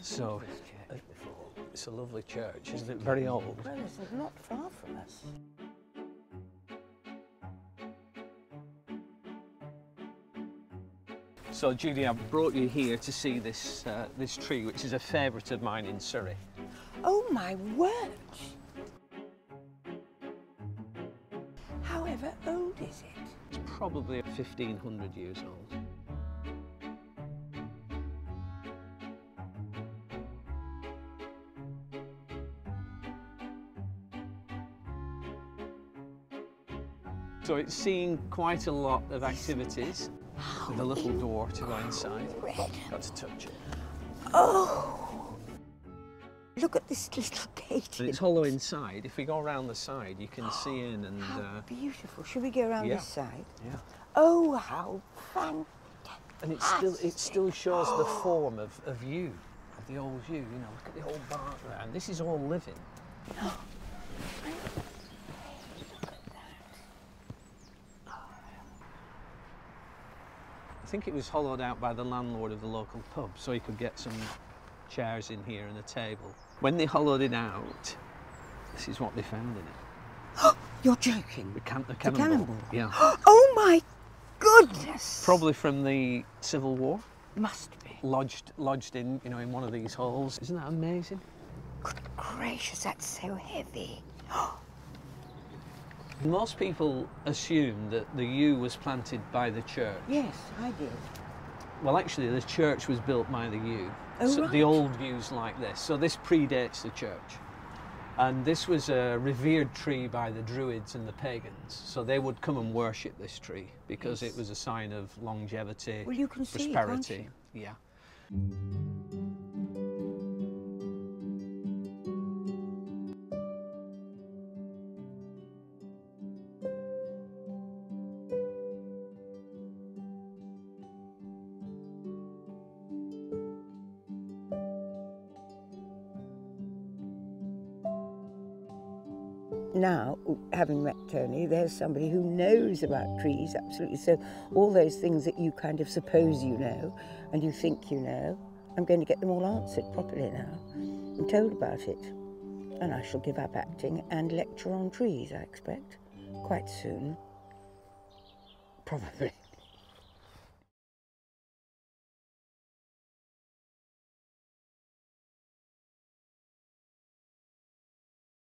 So uh, it's a lovely church, isn't it? Very old. Well, it's not far from us. So Judy, I've brought you here to see this uh, this tree, which is a favourite of mine in Surrey. Oh my word! However old is it? It's probably 1500 years old. So it's seen quite a lot of activities with a little door to go inside. Got to touch it. Oh! Look at this little gate. And it's hollow inside. If we go around the side, you can see in and How uh, beautiful. Should we go around yeah. this side? yeah. Oh, how fantastic. And it still it still shows the form of, of yew, of the old yew. You know, look at the old there. And this is all living. I think it was hollowed out by the landlord of the local pub, so he could get some chairs in here and a table. When they hollowed it out, this is what they found in it. You're joking. The, can- the The cannonball. cannonball. Yeah. Oh my goodness! Probably from the Civil War. Must be. Lodged, lodged in, you know, in one of these holes. Isn't that amazing? Good gracious, that's so heavy. Oh, Most people assume that the yew was planted by the church. Yes, I did. Well, actually, the church was built by the yew. Oh, so right. The old yews like this. So this predates the church. And this was a revered tree by the Druids and the pagans. So they would come and worship this tree because it was a sign of longevity, Well, you can see it, can't prosperity. Yeah. Now, having met Tony, there's somebody who knows about trees, absolutely. So, all those things that you kind of suppose you know and you think you know, I'm going to get them all answered properly now. I'm told about it. And I shall give up acting and lecture on trees, I expect, quite soon. Probably.